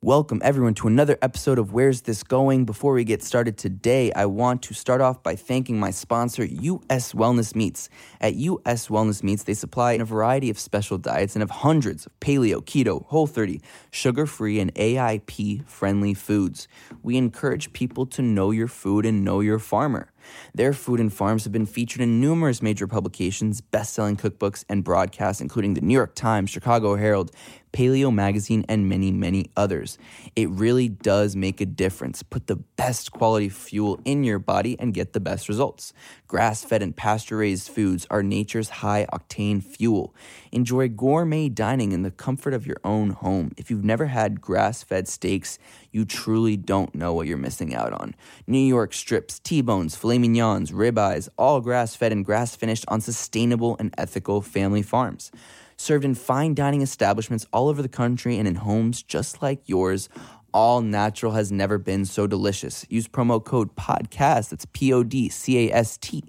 Welcome, everyone, to another episode of Where's This Going? Before we get started today, I want to start off by thanking my sponsor, US Wellness Meats. At US Wellness Meats, they supply a variety of special diets and have hundreds of paleo, keto, whole 30, sugar free, and AIP friendly foods. We encourage people to know your food and know your farmer. Their food and farms have been featured in numerous major publications, best selling cookbooks, and broadcasts, including the New York Times, Chicago Herald, Paleo Magazine, and many, many others. It really does make a difference. Put the best quality fuel in your body and get the best results. Grass fed and pasture raised foods are nature's high octane fuel. Enjoy gourmet dining in the comfort of your own home. If you've never had grass fed steaks, you truly don't know what you're missing out on. New York strips, T bones, filet mignons, ribeyes, all grass fed and grass finished on sustainable and ethical family farms served in fine dining establishments all over the country and in homes just like yours. All natural has never been so delicious. Use promo code PODCAST, that's P O D C A S T,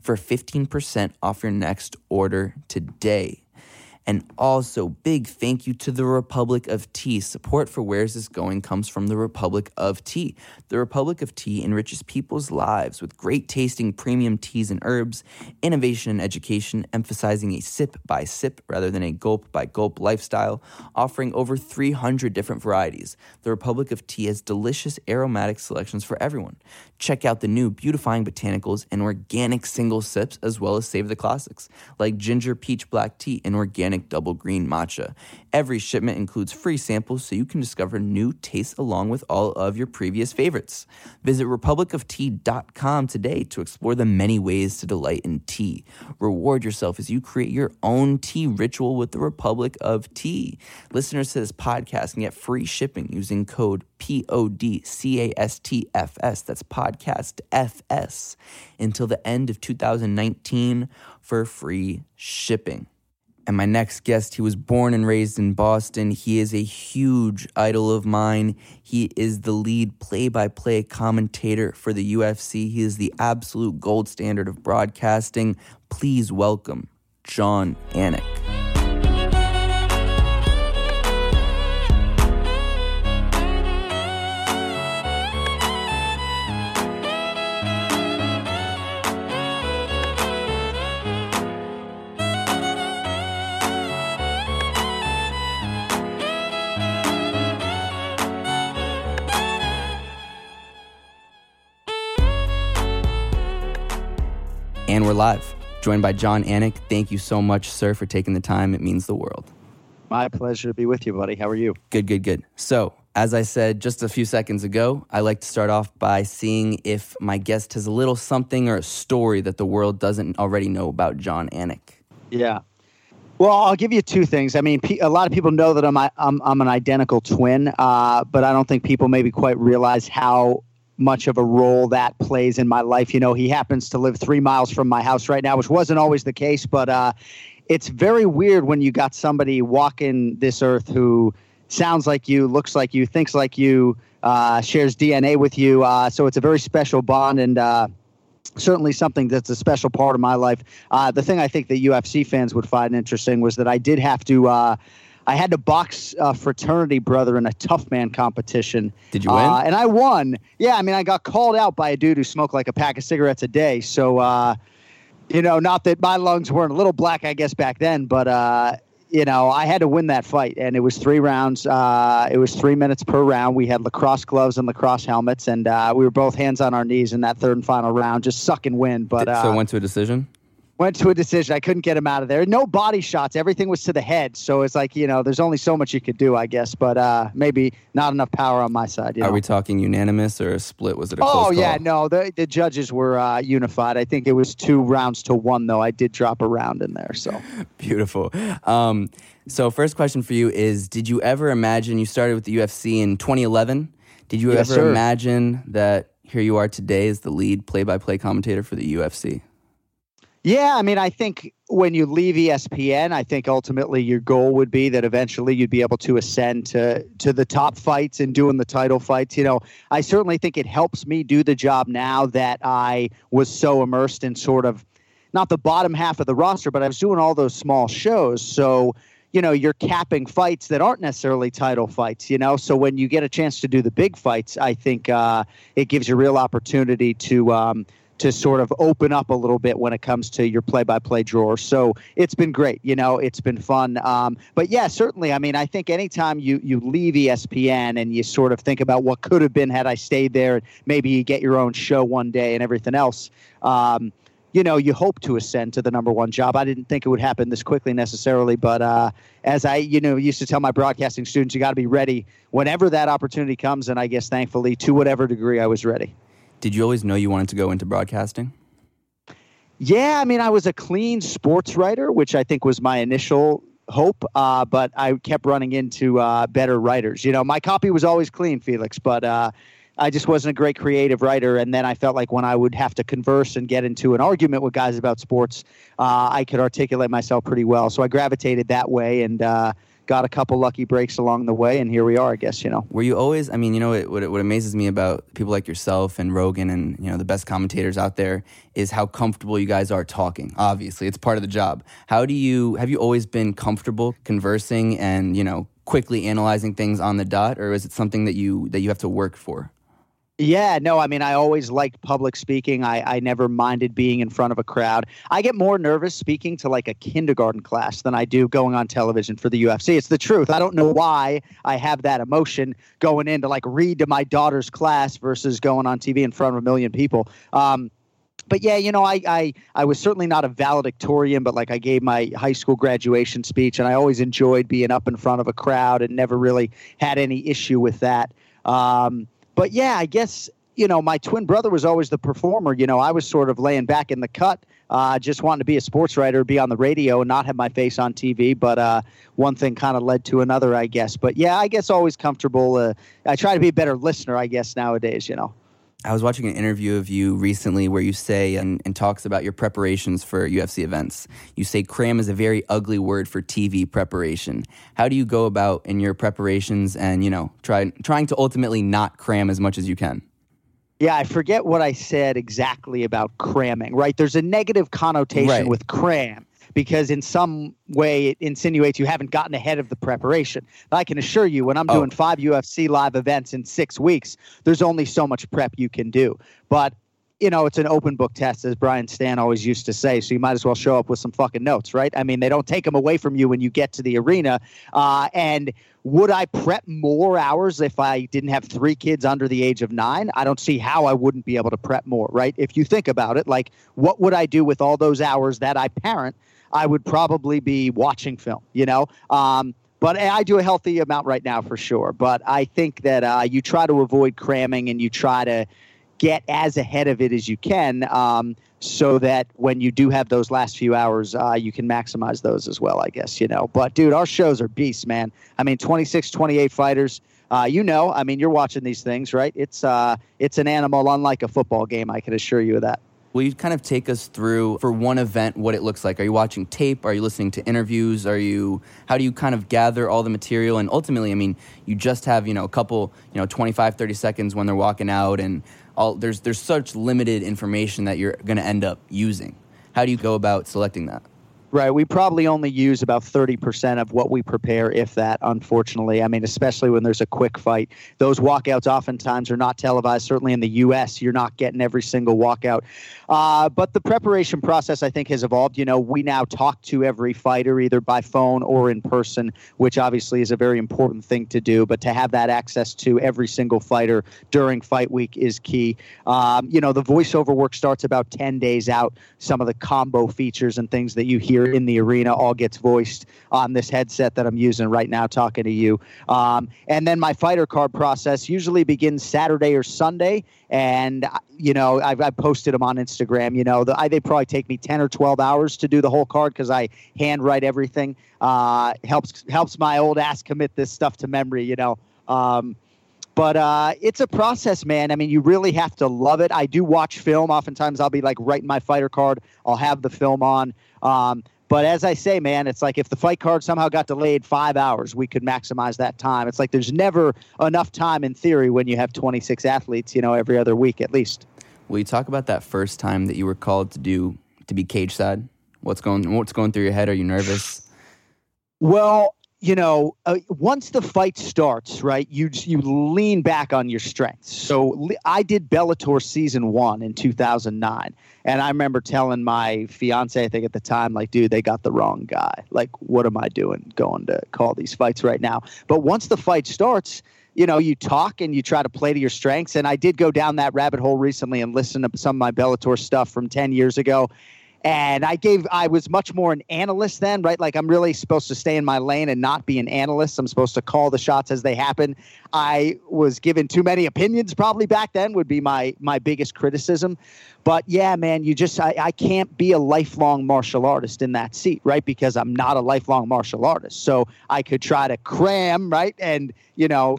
for 15% off your next order today. And also, big thank you to the Republic of Tea. Support for Where's This Going comes from the Republic of Tea. The Republic of Tea enriches people's lives with great tasting premium teas and herbs, innovation and education, emphasizing a sip by sip rather than a gulp by gulp lifestyle, offering over 300 different varieties. The Republic of Tea has delicious aromatic selections for everyone. Check out the new beautifying botanicals and organic single sips, as well as save the classics like ginger peach black tea and organic double green matcha. Every shipment includes free samples so you can discover new tastes along with all of your previous favorites. Visit republicoftea.com today to explore the many ways to delight in tea. Reward yourself as you create your own tea ritual with the Republic of Tea. Listeners to this podcast can get free shipping using code P O D C A S T F S. That's podcast FS until the end of 2019 for free shipping. And my next guest, he was born and raised in Boston. He is a huge idol of mine. He is the lead play by play commentator for the UFC. He is the absolute gold standard of broadcasting. Please welcome Jon Anik. Live, joined by Jon Anik. Thank you so much, sir, for taking the time. It means the world. My pleasure to be with you, buddy. How are you? Good, good, good. So, as I said just a few seconds ago, I like to start off by seeing if my guest has a little something or a story that the world doesn't already know about Jon Anik. Yeah. Well, I'll give you two things. I mean, a lot of people know that I'm I'm, I'm an identical twin, uh, but I don't think people maybe quite realize how much of a role that plays in my life. You know, he happens to live three miles from my house right now, which wasn't always the case, but uh, it's very weird when you got somebody walking this earth who sounds like you, looks like you, thinks like you, uh, shares DNA with you. Uh, so it's a very special bond and uh, certainly something that's a special part of my life. Uh, the thing I think that UFC fans would find interesting was that I did have to uh, I had to box a fraternity brother in a tough man competition. Did you win? Uh, and I won. Yeah, I mean, I got called out by a dude who smoked like a pack of cigarettes a day. So, uh, you know, not that my lungs weren't a little black, I guess, back then, but, uh, you know, I had to win that fight. And it was three rounds. Uh, it was three minutes per round. We had lacrosse gloves and lacrosse helmets, and uh, we were both hands on our knees in that third and final round, just sucking wind. But so it went to a decision? Went to a decision. I couldn't get him out of there. No body shots. Everything was to the head. So it's like, you know, there's only so much you could do, I guess. But uh, maybe not enough power on my side. Are know? we talking unanimous or a split? Was it a Oh, yeah. No, the, the judges were uh, unified. I think it was two rounds to one, though. I did drop a round in there. So beautiful. Um, so, first question for you is Did you ever imagine you started with the UFC in 2011? Did you yes, ever sir. imagine that here you are today as the lead play by play commentator for the UFC? Yeah, I mean, I think when you leave ESPN, I think ultimately your goal would be that eventually you'd be able to ascend to to the top fights and doing the title fights. You know, I certainly think it helps me do the job now that I was so immersed in sort of not the bottom half of the roster, but I was doing all those small shows. So you know, you're capping fights that aren't necessarily title fights, you know. So when you get a chance to do the big fights, I think uh, it gives you real opportunity to um, to sort of open up a little bit when it comes to your play-by-play drawer. So it's been great, you know, it's been fun. Um, but yeah, certainly. I mean, I think anytime you you leave ESPN and you sort of think about what could have been had I stayed there, maybe you get your own show one day and everything else. Um, you know, you hope to ascend to the number one job. I didn't think it would happen this quickly necessarily, but uh, as I, you know, used to tell my broadcasting students, you got to be ready whenever that opportunity comes. And I guess thankfully, to whatever degree, I was ready. Did you always know you wanted to go into broadcasting? Yeah, I mean, I was a clean sports writer, which I think was my initial hope, uh, but I kept running into uh, better writers. You know, my copy was always clean, Felix, but uh, I just wasn't a great creative writer. And then I felt like when I would have to converse and get into an argument with guys about sports, uh, I could articulate myself pretty well. So I gravitated that way and uh, got a couple lucky breaks along the way. And here we are, I guess, you know. Were you always, I mean, you know, it, what, what amazes me about people like yourself and Rogan and, you know, the best commentators out there is how comfortable you guys are talking. Obviously, it's part of the job. How do you, have you always been comfortable conversing and, you know, quickly analyzing things on the dot or is it something that you that you have to work for yeah, no, I mean, I always liked public speaking. I, I never minded being in front of a crowd. I get more nervous speaking to like a kindergarten class than I do going on television for the UFC. It's the truth. I don't know why I have that emotion going in to like read to my daughter's class versus going on TV in front of a million people. Um, but yeah, you know, I, I I was certainly not a valedictorian, but like I gave my high school graduation speech, and I always enjoyed being up in front of a crowd, and never really had any issue with that. Um, but yeah, I guess you know my twin brother was always the performer. You know, I was sort of laying back in the cut, uh, just wanting to be a sports writer, be on the radio, and not have my face on TV. But uh, one thing kind of led to another, I guess. But yeah, I guess always comfortable. Uh, I try to be a better listener, I guess nowadays. You know. I was watching an interview of you recently where you say and, and, talks about your preparations for UFC events. You say cram is a very ugly word for TV preparation. How do you go about in your preparations and, you know, try, trying to ultimately not cram as much as you can? Yeah, I forget what I said exactly about cramming, right? There's a negative connotation right. with cram because in some way it insinuates you haven't gotten ahead of the preparation. But I can assure you, when I'm oh. doing five UFC live events in six weeks, there's only so much prep you can do. But you know, it's an open book test, as Brian Stann always used to say. So you might as well show up with some fucking notes, right? I mean, they don't take them away from you when you get to the arena. Uh, and would I prep more hours if I didn't have three kids under the age of nine? I don't see how I wouldn't be able to prep more, right? If you think about it, like, what would I do with all those hours that I parent? I would probably be watching film, you know? Um, but I do a healthy amount right now for sure. But I think that uh, you try to avoid cramming and you try to get as ahead of it as you can um, so that when you do have those last few hours, uh, you can maximize those as well, I guess, you know. But dude, our shows are beasts, man. I mean, 26, 28 fighters. Uh, you know, I mean, you're watching these things, right? It's uh, it's an animal unlike a football game. I can assure you of that. Will you kind of take us through for one event what it looks like? Are you watching tape? Are you listening to interviews? Are you how do you kind of gather all the material and ultimately, I mean, you just have, you know, a couple, you know, 25 30 seconds when they're walking out and all there's there's such limited information that you're going to end up using. How do you go about selecting that? Right. We probably only use about 30% of what we prepare, if that, unfortunately. I mean, especially when there's a quick fight. Those walkouts oftentimes are not televised. Certainly in the U.S., you're not getting every single walkout. Uh, but the preparation process, I think, has evolved. You know, we now talk to every fighter either by phone or in person, which obviously is a very important thing to do. But to have that access to every single fighter during fight week is key. Um, you know, the voiceover work starts about 10 days out. Some of the combo features and things that you hear in the arena all gets voiced on this headset that I'm using right now talking to you. Um, and then my fighter card process usually begins Saturday or Sunday. And, you know, I've, I've posted them on Instagram. You know, the, I, they probably take me 10 or 12 hours to do the whole card because I handwrite everything. Uh, helps helps my old ass commit this stuff to memory, you know. Um, but uh, it's a process, man. I mean, you really have to love it. I do watch film. Oftentimes, I'll be like writing my fighter card. I'll have the film on. Um, but as I say, man, it's like if the fight card somehow got delayed five hours, we could maximize that time. It's like there's never enough time in theory when you have 26 athletes, you know, every other week at least. Will you talk about that first time that you were called to do to be cage side? What's going What's going through your head? Are you nervous? Well, you know, uh, once the fight starts, right, you you lean back on your strengths. So I did Bellator season one in 2009, and I remember telling my fiance, I think at the time, like, dude, they got the wrong guy. Like, what am I doing going to call these fights right now? But once the fight starts, you know, you talk and you try to play to your strengths. And I did go down that rabbit hole recently and listen to some of my Bellator stuff from 10 years ago and I gave I was much more an analyst then, right? Like I'm really supposed to stay in my lane and not be an analyst. I'm supposed to call the shots as they happen. I was given too many opinions probably back then would be my my biggest criticism. But yeah, man, you just I, I can't be a lifelong martial artist in that seat, right? Because I'm not a lifelong martial artist. So I could try to cram, right? And you know,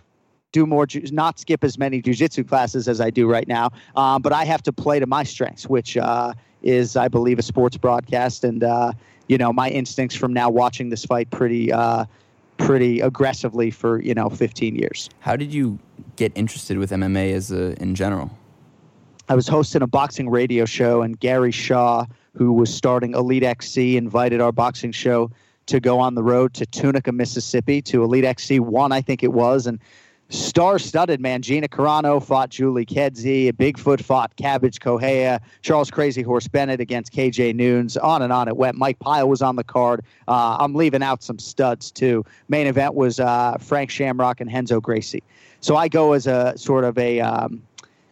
do more, not skip as many jujitsu classes as I do right now. Um, but I have to play to my strengths, which uh, is, I believe, a sports broadcast. And, uh, you know, my instincts from now watching this fight pretty, uh, pretty aggressively for, you know, 15 years. How did you get interested with MMA as a, in general? I was hosting a boxing radio show, and Gary Shaw, who was starting Elite XC, invited our boxing show to go on the road to Tunica, Mississippi, to Elite XC one, I think it was, and star-studded man. Gina Carano fought Julie Kedzie. Bigfoot fought Cabbage Correira. Charles Crazy Horse Bennett against KJ Noons. On and on it went. Mike Pyle was on the card. Uh, I'm leaving out some studs too. Main event was uh, Frank Shamrock and Renzo Gracie. So I go as a sort of a um,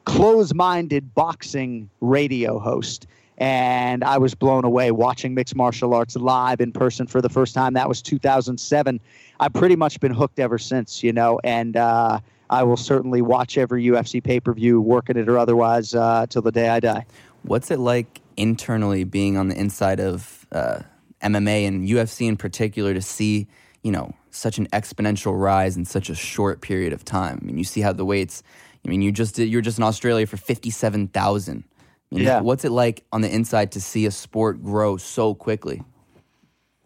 close-minded boxing radio host and I was blown away watching mixed martial arts live in person for the first time. That was 2007. I've pretty much been hooked ever since, you know, and uh, I will certainly watch every UFC pay per view, working it or otherwise, uh, till the day I die. What's it like internally being on the inside of uh, MMA and UFC in particular to see, you know, such an exponential rise in such a short period of time? I mean, you see how the weights. I mean, you just did, you were just in Australia for fifty-seven thousand. Yeah. What's it like on the inside to see a sport grow so quickly?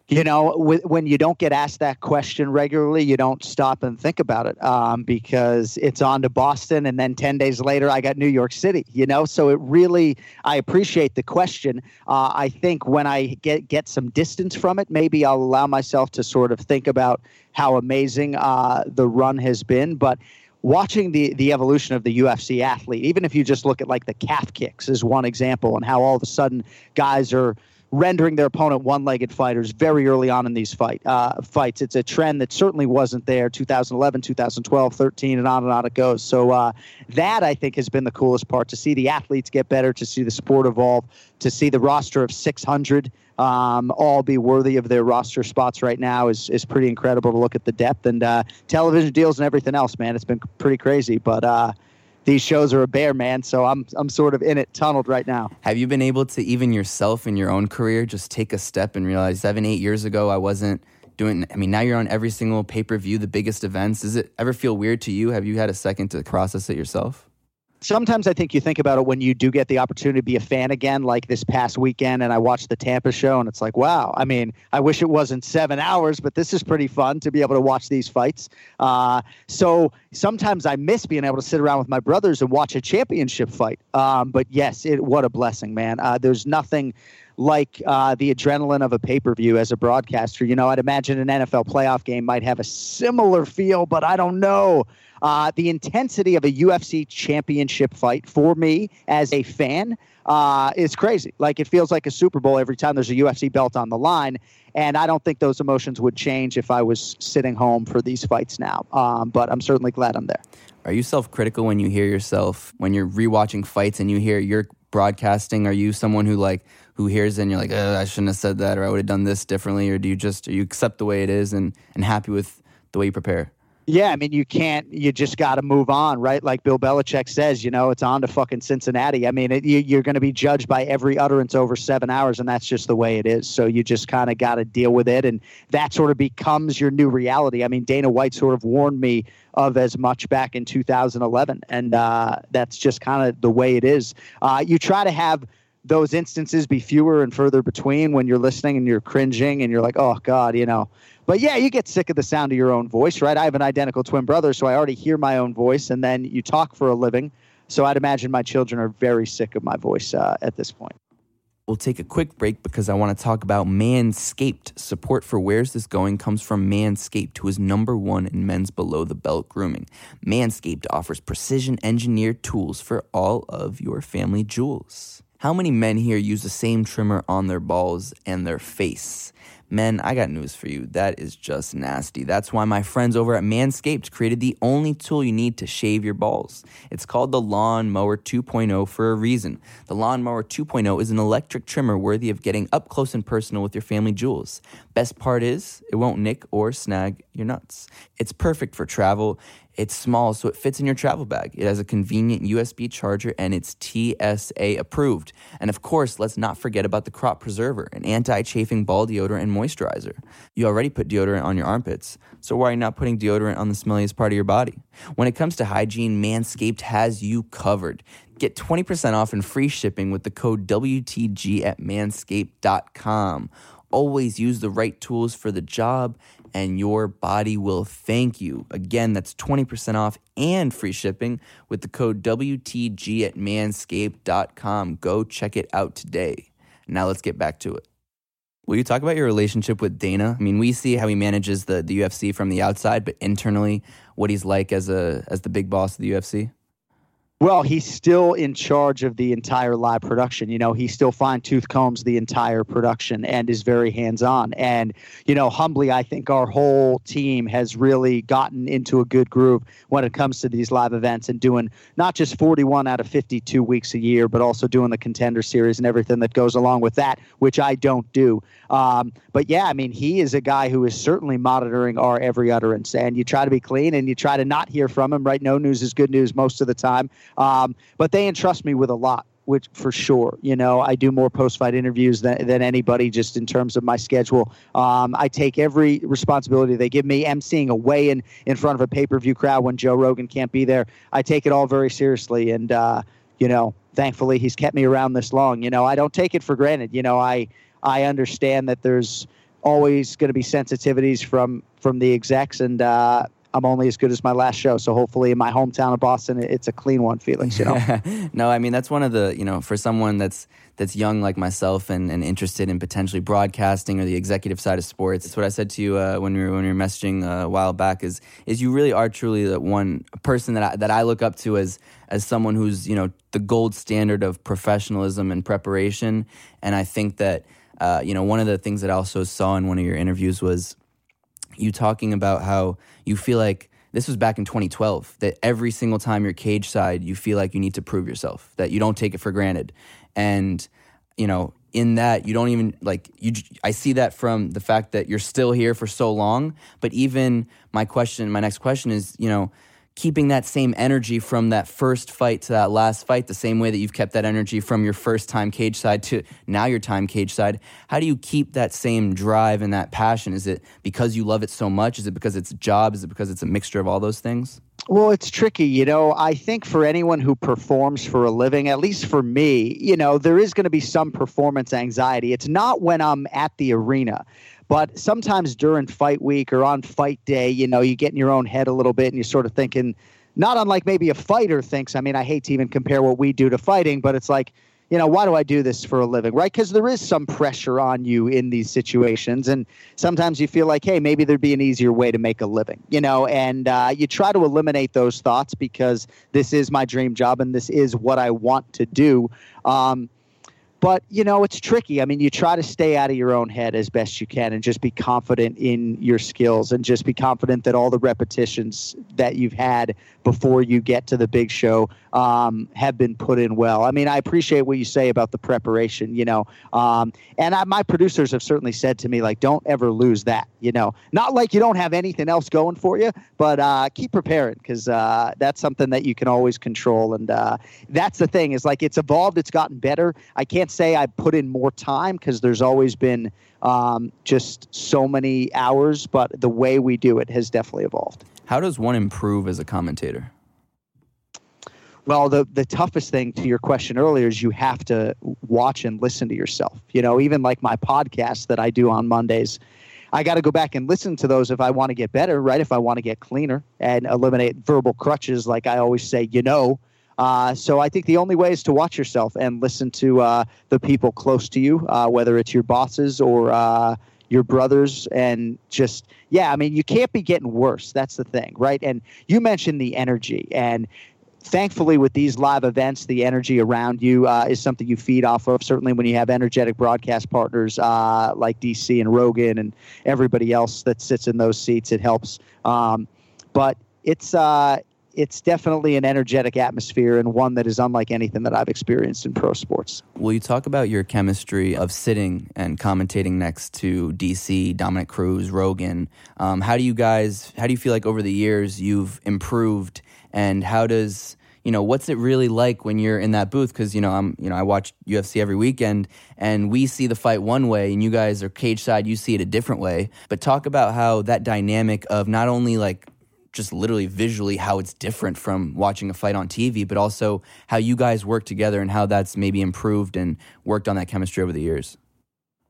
you know, when you don't get asked that question regularly, you don't stop and think about it um, because it's on to Boston, and then ten days later, I got New York City. You know, so it really, I appreciate the question. Uh, I think when I get get some distance from it, maybe I'll allow myself to sort of think about how amazing uh, the run has been, but watching the the evolution of the UFC athlete, even if you just look at like the calf kicks as one example, and how all of a sudden guys are rendering their opponent one-legged fighters very early on in these fight uh, fights. It's a trend that certainly wasn't there 2011, 2012, 13, and on and on it goes. So uh, that I think has been the coolest part to see the athletes get better, to see the sport evolve, to see the roster of 600 um, all be worthy of their roster spots right now is is pretty incredible to look at the depth and uh, television deals and everything else. Man, it's been pretty crazy, but uh, these shows are a bear, man. So I'm I'm sort of in it, tunneled right now. Have you been able to even yourself in your own career just take a step and realize seven, eight years ago I wasn't doing I mean now you're on every single pay per view, the biggest events. Does it ever feel weird to you? Have you had a second to process it yourself? Sometimes I think you think about it when you do get the opportunity to be a fan again, like this past weekend, and I watched the Tampa show, and it's like, wow. I mean, I wish it wasn't seven hours, but this is pretty fun to be able to watch these fights. Uh, so sometimes I miss being able to sit around with my brothers and watch a championship fight. Um, but yes, it, what a blessing, man. Uh, there's nothing like uh, the adrenaline of a pay per view as a broadcaster. You know, I'd imagine an NFL playoff game might have a similar feel, but I don't know. Uh, the intensity of a UFC championship fight for me as a fan uh, is crazy. Like it feels like a Super Bowl every time there's a UFC belt on the line. And I don't think those emotions would change if I was sitting home for these fights now. Um, but I'm certainly glad I'm there. Are you self critical when you hear yourself, when you're rewatching fights and you hear your broadcasting? Are you someone who like, who hears and you're like, I shouldn't have said that or I would have done this differently? Or do you just, do you accept the way it is and, and happy with the way you prepare? Yeah, I mean, you can't. You just got to move on, right? Like Bill Belichick says, you know, it's on to fucking Cincinnati. I mean, it, you, are going to be judged by every utterance over seven hours, and that's just the way it is. So you just kind of got to deal with it, and that sort of becomes your new reality. I mean, Dana White sort of warned me of as much back in 2011, and uh, that's just kind of the way it is. Uh, you try to have those instances be fewer and further between when you're listening and you're cringing and you're like, oh God, you know, but yeah, you get sick of the sound of your own voice, right? I have an identical twin brother, so I already hear my own voice, and then you talk for a living. So I'd imagine my children are very sick of my voice uh, at this point. We'll take a quick break because I want to talk about Manscaped. Support for Where's This Going comes from Manscaped, who is number one in men's below the belt grooming. Manscaped offers precision engineered tools for all of your family jewels. How many men here use the same trimmer on their balls and their face? Men, I got news for you. That is just nasty. That's why my friends over at Manscaped created the only tool you need to shave your balls. It's called the Lawn Mower 2.0 for a reason. The Lawn Mower 2.0 is an electric trimmer worthy of getting up close and personal with your family jewels. Best part is, it won't nick or snag your nuts. It's perfect for travel. It's small, so it fits in your travel bag. It has a convenient USB charger and it's TSA approved. And of course, let's not forget about the Crop Preserver, an anti chafing ball deodorant and moisturizer. You already put deodorant on your armpits, so why are you not putting deodorant on the smelliest part of your body? When it comes to hygiene, Manscaped has you covered. Get 20% off and free shipping with the code WTG at manscaped.com. Always use the right tools for the job and your body will thank you. Again, that's 20% off and free shipping with the code WTG at manscaped.com. Go check it out today. Now let's get back to it. Will you talk about your relationship with Dana? I mean, we see how he manages the, the UFC from the outside, but internally, what he's like as a as the big boss of the UFC. Well, he's still in charge of the entire live production. You know, he still fine tooth combs the entire production and is very hands on. And, you know, humbly, I think our whole team has really gotten into a good groove when it comes to these live events and doing not just 41 out of 52 weeks a year, but also doing the contender series and everything that goes along with that, which I don't do. Um, but yeah, I mean, he is a guy who is certainly monitoring our every utterance. And you try to be clean and you try to not hear from him, right? No news is good news most of the time. Um, but they entrust me with a lot which for sure, you know, I do more post fight interviews than, than anybody just in terms of my schedule. Um, I take every responsibility they give me. emceeing a weigh in in front of a pay per view crowd when Joe Rogan can't be there. I take it all very seriously. And, uh, you know, thankfully he's kept me around this long. You know, I don't take it for granted. You know, I, I understand that there's always going to be sensitivities from, from the execs and, uh, I'm only as good as my last show. So hopefully, in my hometown of Boston, it's a clean one, Felix. You know. no, I mean that's one of the you know for someone that's that's young like myself and, and interested in potentially broadcasting or the executive side of sports. It's what I said to you uh, when we were when we were messaging uh, a while back. Is is you really are truly the one person that I, that I look up to as as someone who's you know the gold standard of professionalism and preparation. And I think that uh, you know one of the things that I also saw in one of your interviews was you talking about how you feel like this was back in 2012 that every single time you're cage side you feel like you need to prove yourself that you don't take it for granted. And you know in that you don't even like you i see that from the fact that you're still here for so long. But even my question my next question is you know keeping that same energy from that first fight to that last fight, the same way that you've kept that energy from your first time cage side to now your time cage side. How do you keep that same drive and that passion? Is it because you love it so much? Is it because it's a job? Is it because it's a mixture of all those things? Well, it's tricky. You know, I think for anyone who performs for a living, at least for me, you know, there is going to be some performance anxiety. It's not when I'm at the arena. But sometimes during fight week or on fight day, you know, you get in your own head a little bit and you're sort of thinking, not unlike maybe a fighter thinks. I mean, I hate to even compare what we do to fighting, but it's like, you know, why do I do this for a living, right? Because there is some pressure on you in these situations. And sometimes you feel like, hey, maybe there'd be an easier way to make a living, you know, and uh, you try to eliminate those thoughts because this is my dream job and this is what I want to do. Um, but you know it's tricky. I mean you try to stay out of your own head as best you can and just be confident in your skills and just be confident that all the repetitions that you've had before you get to the big show um, have been put in well. I mean i appreciate what you say about the preparation you know um, and I, my producers have certainly said to me like don't ever lose that you know. Not like you don't have anything else going for you but uh, keep preparing because uh, that's something that you can always control and uh, that's the thing is like it's evolved it's gotten better. I can't can't say I put in more time because there's always been um, just so many hours, but the way we do it has definitely evolved. How does one improve as a commentator? Well, the, the toughest thing to your question earlier is you have to watch and listen to yourself. You know, even like my podcast that I do on Mondays, I got to go back and listen to those if I want to get better, right? If I want to get cleaner and eliminate verbal crutches, like I always say, you know, Uh, so I think the only way is to watch yourself and listen to uh, the people close to you, uh, whether it's your bosses or uh, your brothers, and just yeah. I mean, you can't be getting worse. That's the thing, right? And you mentioned the energy, and thankfully with these live events the energy around you uh, is something you feed off of certainly when you have energetic broadcast partners uh, like dc and rogan and everybody else that sits in those seats it helps um, but it's uh, it's definitely an energetic atmosphere and one that is unlike anything that I've experienced in pro sports. Will you talk about your chemistry of sitting and commentating next to DC, Dominick Cruz, Rogan? Um, how do you guys, how do you feel like over the years you've improved and how does, you know, what's it really like when you're in that booth? Because, you know, I'm, you know, I watch UFC every weekend and we see the fight one way and you guys are cage side, you see it a different way. But talk about how that dynamic of not only like just literally visually how it's different from watching a fight on TV, but also how you guys work together and how that's maybe improved and worked on that chemistry over the years.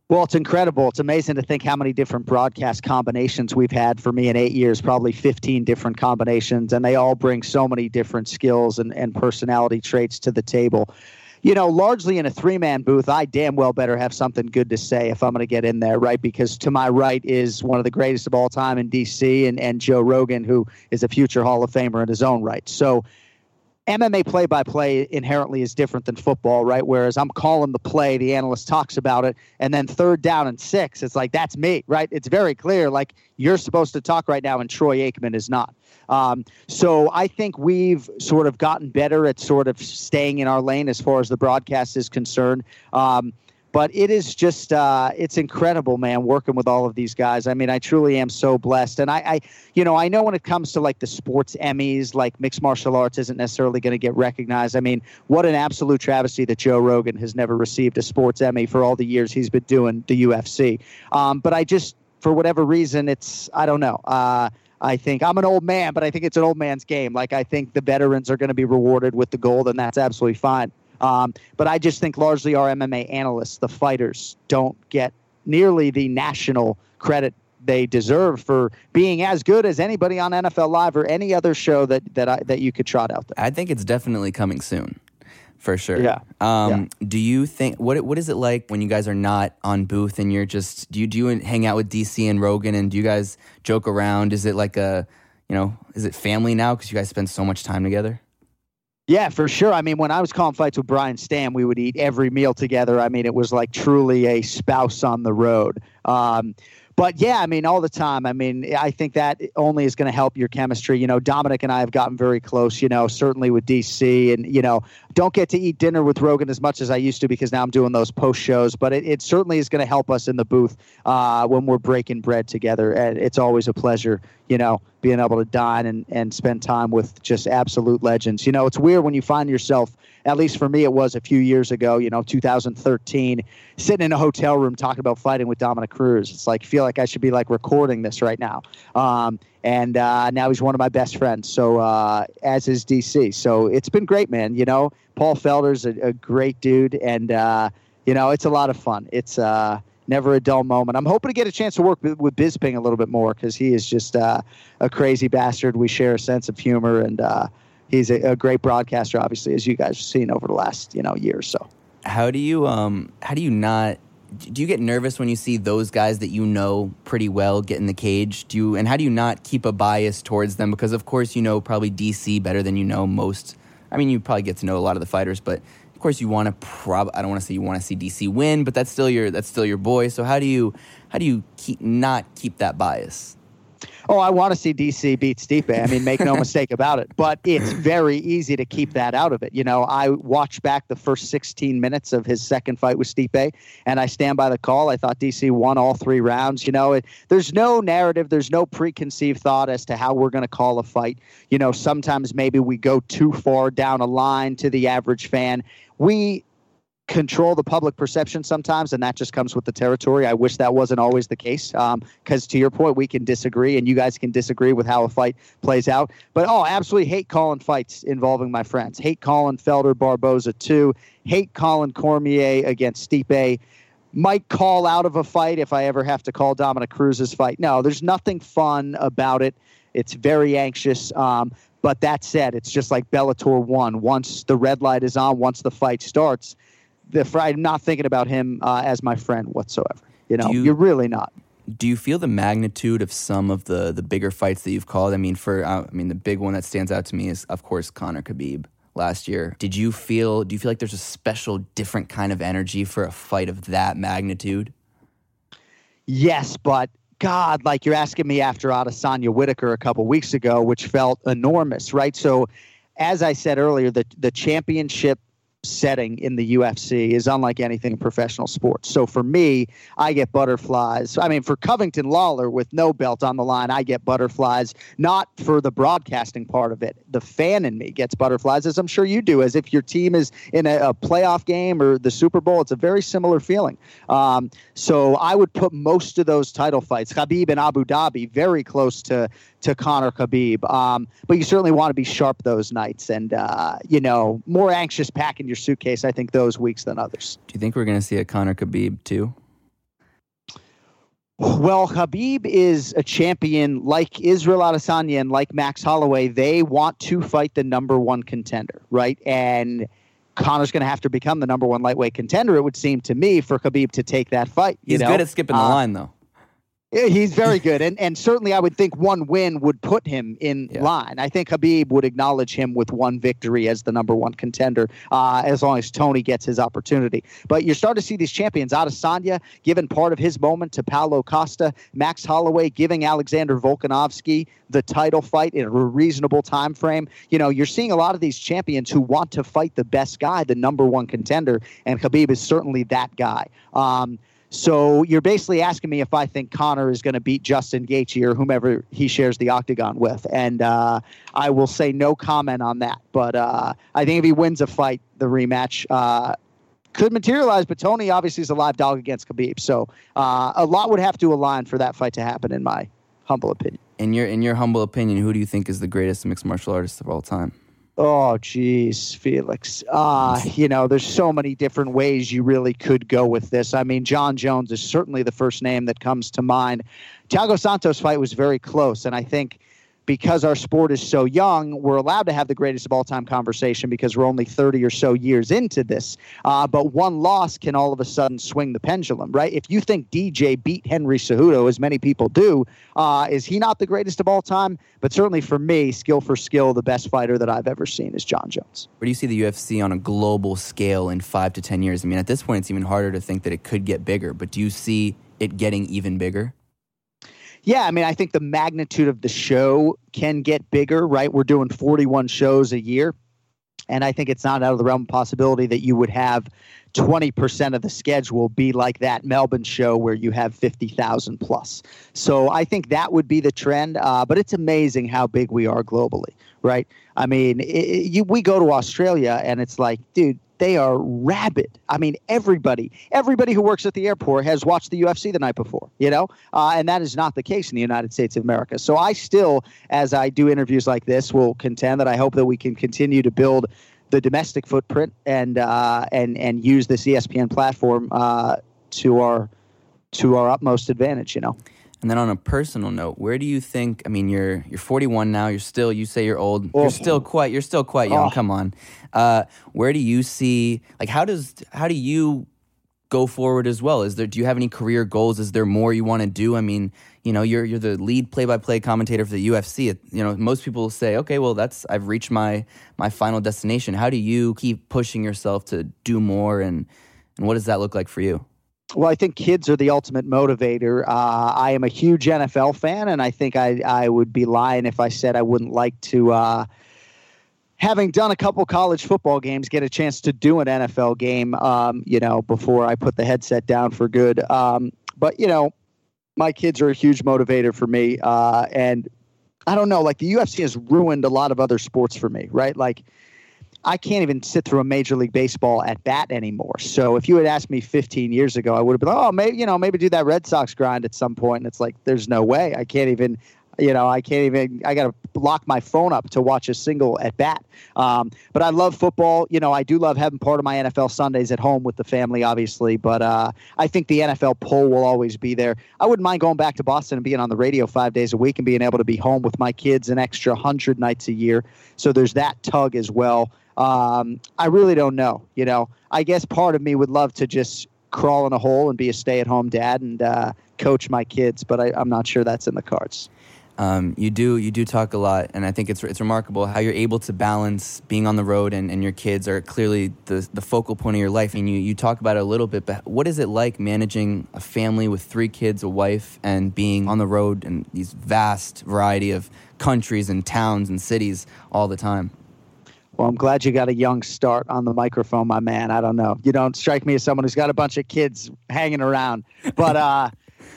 Well, it's incredible. It's amazing to think how many different broadcast combinations we've had for me in eight years, probably 15 different combinations, and they all bring so many different skills and, and personality traits to the table you know, largely in a three man booth, I damn well better have something good to say if I'm going to get in there, right? Because to my right is one of the greatest of all time in DC and, and Joe Rogan, who is a future Hall of Famer in his own right. So, MMA play by play inherently is different than football, right? Whereas I'm calling the play, the analyst talks about it, and then third down and six, it's like, that's me, right? It's very clear, like, you're supposed to talk right now, and Troy Aikman is not. Um, so I think we've sort of gotten better at sort of staying in our lane as far as the broadcast is concerned. Um, but it is just uh, it's incredible man working with all of these guys. I mean i truly am so blessed. And I, I you know i know when it comes to like the sports emmys like mixed martial arts isn't necessarily going to get recognized. I mean what an absolute travesty that joe rogan has never received a sports emmy for all the years he's been doing the ufc um, but i just for whatever reason it's i don't know. Uh, I think I'm an old man, but I think it's an old man's game. Like I think the veterans are going to be rewarded with the gold, and that's absolutely fine. Um, but I just think largely our MMA analysts, the fighters, don't get nearly the national credit they deserve for being as good as anybody on NFL Live or any other show that that I, that you could trot out there. I think it's definitely coming soon for sure. Yeah. Um, yeah. Do you think what what is it like when you guys are not on booth and you're just do you do you hang out with DC and Rogan and do you guys joke around? Is it like a you know is it family now because you guys spend so much time together? Yeah, for sure. I mean, when I was calling fights with Brian Stann, we would eat every meal together. I mean, it was like truly a spouse on the road. Um, but yeah, I mean, all the time. I mean, I think that only is going to help your chemistry. You know, Dominick and I have gotten very close, you know, certainly with DC. And, you know, don't get to eat dinner with Rogan as much as I used to because now I'm doing those post shows. But it, it certainly is going to help us in the booth uh, when we're breaking bread together. And it's always a pleasure, you know, being able to dine and, and spend time with just absolute legends. You know, it's weird when you find yourself, at least for me, it was a few years ago, you know, 2013, sitting in a hotel room talking about fighting with Dominick Cruz. It's like, feel like I should be like recording this right now. Um, and uh, now he's one of my best friends. So, uh, as is DC. So it's been great, man. You know, Paul Felder's a, a great dude. And, uh, you know, it's a lot of fun. It's, uh, never a dull moment. I'm hoping to get a chance to work with, Bisping a little bit more because he is just uh, a crazy bastard. We share a sense of humor, and uh, he's a, a, great broadcaster, obviously, as you guys have seen over the last you know year or so. How do you um how do you not do you get nervous when you see those guys that you know pretty well get in the cage? Do you and how do you not keep a bias towards them? Because of course you know probably DC better than you know most. I mean, you probably get to know a lot of the fighters, but of course you want to prob I don't want to say you want to see DC win, but that's still your that's still your boy. So how do you how do you keep not keep that bias? Oh, I want to see DC beat Stipe. I mean, make no mistake about it. But it's very easy to keep that out of it. You know, I watched back the first 16 minutes of his second fight with Stipe, and I stand by the call. I thought DC won all three rounds. You know, it, there's no narrative, there's no preconceived thought as to how we're going to call a fight. You know, sometimes maybe we go too far down a line to the average fan. We control the public perception sometimes, and that just comes with the territory. I wish that wasn't always the case, because um, to your point, we can disagree, and you guys can disagree with how a fight plays out. But oh, absolutely hate calling fights involving my friends. Hate calling Felder Barboza too. Hate calling Cormier against Stipe. Might call out of a fight if I ever have to call Dominick Cruz's fight. No, there's nothing fun about it. It's very anxious. Um, but that said, it's just like Bellator one. Once the red light is on, once the fight starts, the I'm not thinking about him uh, as my friend whatsoever. You know, you, you're really not. Do you feel the magnitude of some of the the bigger fights that you've called? I mean, for uh, I mean, the big one that stands out to me is, of course, Conor Khabib last year. Did you feel? Do you feel like there's a special, different kind of energy for a fight of that magnitude? Yes, but God, like you're asking me after Adesanya Whittaker a couple weeks ago, which felt enormous, right? So, as I said earlier, the the championship setting in the UFC is unlike anything in professional sports. So for me, I get butterflies. I mean, for Covington Lawler with no belt on the line, I get butterflies, not for the broadcasting part of it. The fan in me gets butterflies, as I'm sure you do, as if your team is in a, a playoff game or the Super Bowl. It's a very similar feeling. Um, so I would put most of those title fights, Khabib and Abu Dhabi, very close to to Conor Khabib. Um, but you certainly want to be sharp those nights and, uh, you know, more anxious packing your suitcase, I think, those weeks than others. Do you think we're going to see a Conor Khabib too? Well, Khabib is a champion like Israel Adesanya and like Max Holloway. They want to fight the number one contender, right? And Conor's going to have to become the number one lightweight contender, it would seem to me, for Khabib to take that fight. He's know? good at skipping the uh, line, though. He's very good, and and certainly I would think one win would put him in yeah. line. I think Khabib would acknowledge him with one victory as the number one contender, uh, as long as Tony gets his opportunity. But you're starting to see these champions. Adesanya giving part of his moment to Paulo Costa, Max Holloway giving Alexander Volkanovski the title fight in a reasonable time frame. You know, you're seeing a lot of these champions who want to fight the best guy, the number one contender, and Khabib is certainly that guy. Um, so you're basically asking me if I think Conor is going to beat Justin Gaethje or whomever he shares the octagon with, and uh, I will say no comment on that. But uh, I think if he wins a fight, the rematch uh, could materialize. But Tony obviously is a live dog against Khabib, so uh, a lot would have to align for that fight to happen, in my humble opinion. In your in your humble opinion, who do you think is the greatest mixed martial artist of all time? Oh, geez, Felix. Uh, you know, there's so many different ways you really could go with this. I mean, Jon Jones is certainly the first name that comes to mind. Thiago Santos' fight was very close, and I think because our sport is so young, we're allowed to have the greatest of all time conversation because we're only 30 or so years into this. Uh, but one loss can all of a sudden swing the pendulum, right? If you think DJ beat Henry Cejudo, as many people do, uh, is he not the greatest of all time? But certainly for me, skill for skill, the best fighter that I've ever seen is Jon Jones. Where do you see the UFC on a global scale in five to 10 years? I mean, at this point, it's even harder to think that it could get bigger, but do you see it getting even bigger? Yeah, I mean, I think the magnitude of the show can get bigger, right? We're doing 41 shows a year. And I think it's not out of the realm of possibility that you would have 20% of the schedule be like that Melbourne show where you have 50,000 plus. So I think that would be the trend. Uh, but it's amazing how big we are globally, right? I mean, it, you, we go to Australia and it's like, dude, they are rabid. I mean, everybody, everybody who works at the airport has watched the UFC the night before, you know, uh, and that is not the case in the United States of America. So I still, as I do interviews like this, will contend that I hope that we can continue to build the domestic footprint and uh, and and use this ESPN platform uh, to our to our utmost advantage. You know. And then on a personal note, where do you think? I mean, you're you're 41 now. You're still you say you're old. Oh. You're still quite you're still quite young. Oh. Come on. Uh, where do you see like how does how do you go forward as well? Is there do you have any career goals? Is there more you want to do? I mean, you know, you're you're the lead play-by-play commentator for the UFC. You know, most people say, "Okay, well, that's I've reached my my final destination." How do you keep pushing yourself to do more and and what does that look like for you? Well, I think kids are the ultimate motivator. Uh, I am a huge NFL fan, and I think I, I would be lying if I said I wouldn't like to, uh, having done a couple college football games, get a chance to do an NFL game, um, you know, before I put the headset down for good. Um, but, you know, my kids are a huge motivator for me. Uh, and I don't know, like the UFC has ruined a lot of other sports for me, right? Like, I can't even sit through a Major League Baseball at bat anymore. So if you had asked me 15 years ago, I would have been oh, maybe you know, maybe do that Red Sox grind at some point. And it's like, there's no way. I can't even. You know, I can't even. I got to lock my phone up to watch a single at bat. Um, but I love football. You know, I do love having part of my NFL Sundays at home with the family, obviously. But uh, I think the NFL pull will always be there. I wouldn't mind going back to Boston and being on the radio five days a week and being able to be home with my kids an extra hundred nights a year. So there's that tug as well. Um, I really don't know. You know, I guess part of me would love to just crawl in a hole and be a stay-at-home dad and uh, coach my kids, but I, I'm not sure that's in the cards. Um, you do you do talk a lot, and I think it's it's remarkable how you're able to balance being on the road and, and your kids are clearly the the focal point of your life. And you you talk about it a little bit, but what is it like managing a family with three kids, a wife, and being on the road in these vast variety of countries and towns and cities all the time? Well, I'm glad you got a young start on the microphone, my man. I don't know. You don't strike me as someone who's got a bunch of kids hanging around, but. uh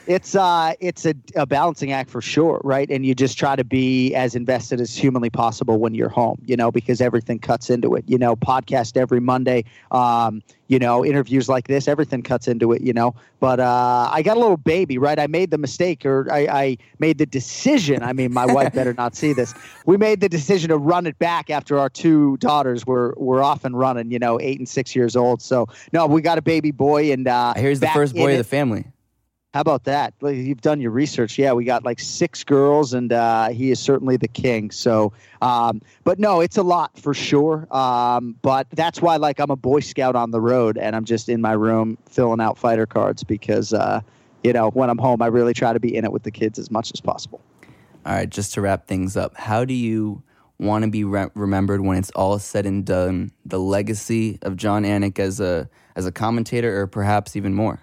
it's uh it's a, a balancing act for sure right? And you just try to be as invested as humanly possible when you're home you know because everything cuts into it you know podcast every monday um you know interviews like this everything cuts into it you know? But uh i got a little baby right? I made the mistake or i, I made the decision i mean my wife better not see this. We made the decision to run it back after our two daughters were were off and running you know eight and six years old. So no we got a baby boy and uh here's the first boy of the family how about that? You've done your research. Yeah, we got like six girls, and uh, he is certainly the king. So, um, but no, it's a lot for sure. Um, but that's why, like, I'm a Boy Scout on the road, and I'm just in my room filling out fighter cards because, uh, you know, when I'm home, I really try to be in it with the kids as much as possible. All right, just to wrap things up, how do you want to be re- remembered when it's all said and done? The legacy of Jon Anik as a as a commentator, or perhaps even more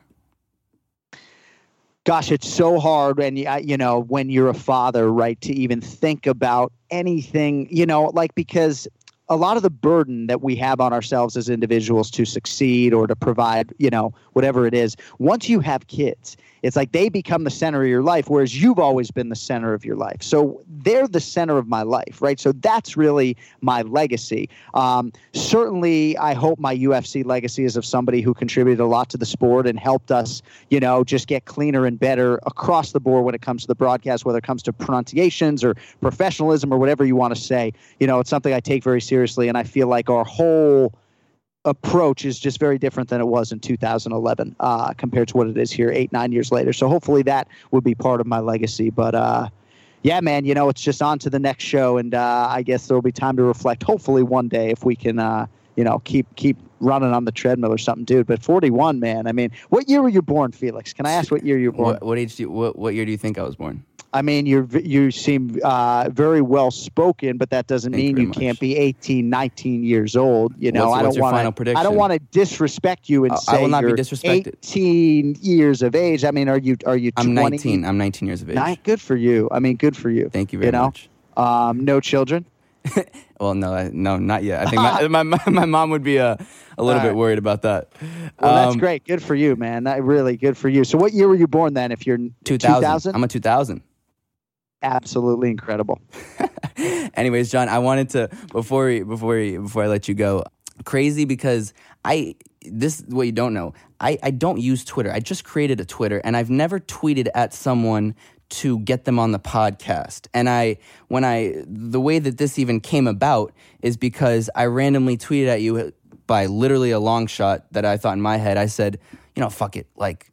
gosh, it's so hard. And, you know, when you're a father, right, to even think about anything, you know, like because a lot of the burden that we have on ourselves as individuals to succeed or to provide, you know, whatever it is, once you have kids, it's like they become the center of your life, whereas you've always been the center of your life. So they're the center of my life, right? So that's really my legacy. Um, certainly, I hope my UFC legacy is of somebody who contributed a lot to the sport and helped us, you know, just get cleaner and better across the board when it comes to the broadcast, whether it comes to pronunciations or professionalism or whatever you want to say. You know, it's something I take very seriously, and I feel like our whole approach is just very different than it was in 2011 uh, compared to what it is here eight nine years later. So hopefully that would be part of my legacy. But uh, yeah man you know it's just on to the next show and uh, i guess there'll be time to reflect hopefully one day if we can uh, you know keep keep running on the treadmill or something dude. But 41 man i mean what year were you born felix? Can i ask what year you were born? What, what age do you, what, what year do you think i was born I mean, you you seem uh, very well spoken, but that doesn't Thank mean you, you can't be 18, 19 years old. You know, what's, I don't want to. I don't want to disrespect you and uh, say I will not you're be disrespected. 18 years of age. I mean, are you are you? 20? I'm 19. I'm 19 years of age. Nine, good for you. I mean, good for you. Thank you very you know? much. Um, no children. well, no, no, not yet. I think my, my, my mom would be a, a little bit worried about that. Well, um, that's great. Good for you, man. That really good for you. So, what year were you born then? If you're 2000, 2000? I'm a 2000 absolutely incredible. Anyways, Jon, I wanted to before we, before we, before I let you go, crazy because I this is what you don't know. I, I don't use Twitter. I just created a Twitter and I've never tweeted at someone to get them on the podcast. And I when I the way that this even came about is because I randomly tweeted at you by literally a long shot that I thought in my head. I said, you know, fuck it. Like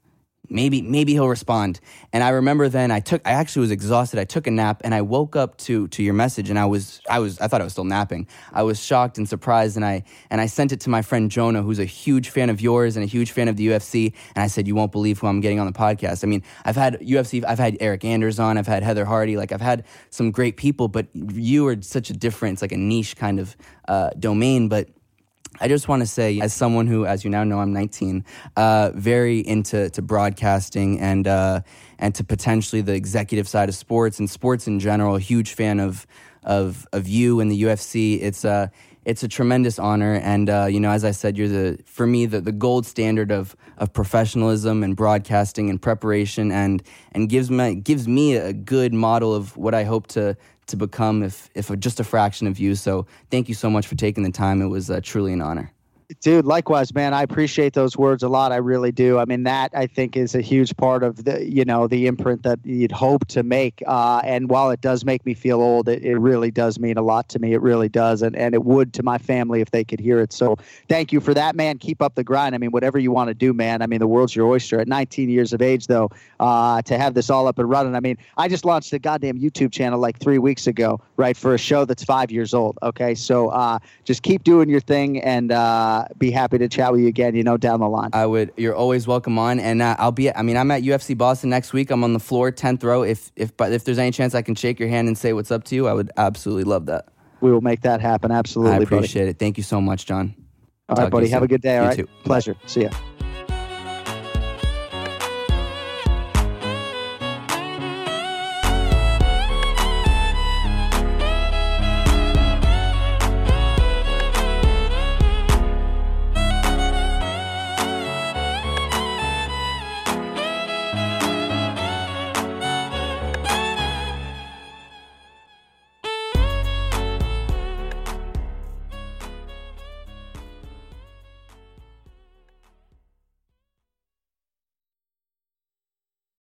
maybe maybe he'll respond. And i remember then i took i actually was exhausted. I took a nap and i woke up to to your message and i was i was i thought i was still napping. I was shocked and surprised and i and i sent it to my friend jonah who's a huge fan of yours and a huge fan of the ufc and i said you won't believe who i'm getting on the podcast. I mean i've had ufc i've had Eryk Anders on i've had heather hardy like i've had some great people but you are such a difference like a niche kind of uh, domain. But I just want to say, as someone who, as you now know, I'm 19, uh, very into to broadcasting and uh, and to potentially the executive side of sports and sports in general. Huge fan of of of you and the UFC. It's a uh, it's a tremendous honor, and uh, you know, as I said, you're the for me the, the gold standard of of professionalism and broadcasting and preparation, and and gives me gives me a good model of what I hope to to become if if just a fraction of you. So thank you so much for taking the time. It was uh, truly an honor. Dude, likewise, man. I appreciate those words a lot. I really do. I mean, that I think is a huge part of the, you know, the imprint that you'd hope to make. Uh, and while it does make me feel old, it, it really does mean a lot to me. It really does, and and it would to my family if they could hear it. So, thank you for that, man. Keep up the grind. I mean, whatever you want to do, man. I mean, the world's your oyster. At 19 years of age, though, uh, to have this all up and running. I mean, I just launched a goddamn YouTube channel like three weeks ago, right, for a show that's five years old. Okay, so uh, just keep doing your thing and uh, be happy to chat with you again. You know, down the line. I would. You're always welcome on, and uh, I'll be. I mean, I'm at UFC Boston next week. I'm on the floor, tenth row. If if but if there's any chance I can shake your hand and say what's up to you, I would absolutely love that. We will make that happen. Absolutely. I appreciate buddy. it. Thank you so much, Jon. All right, Talk to buddy. Have soon. a good day. All You right. too. Pleasure. See ya.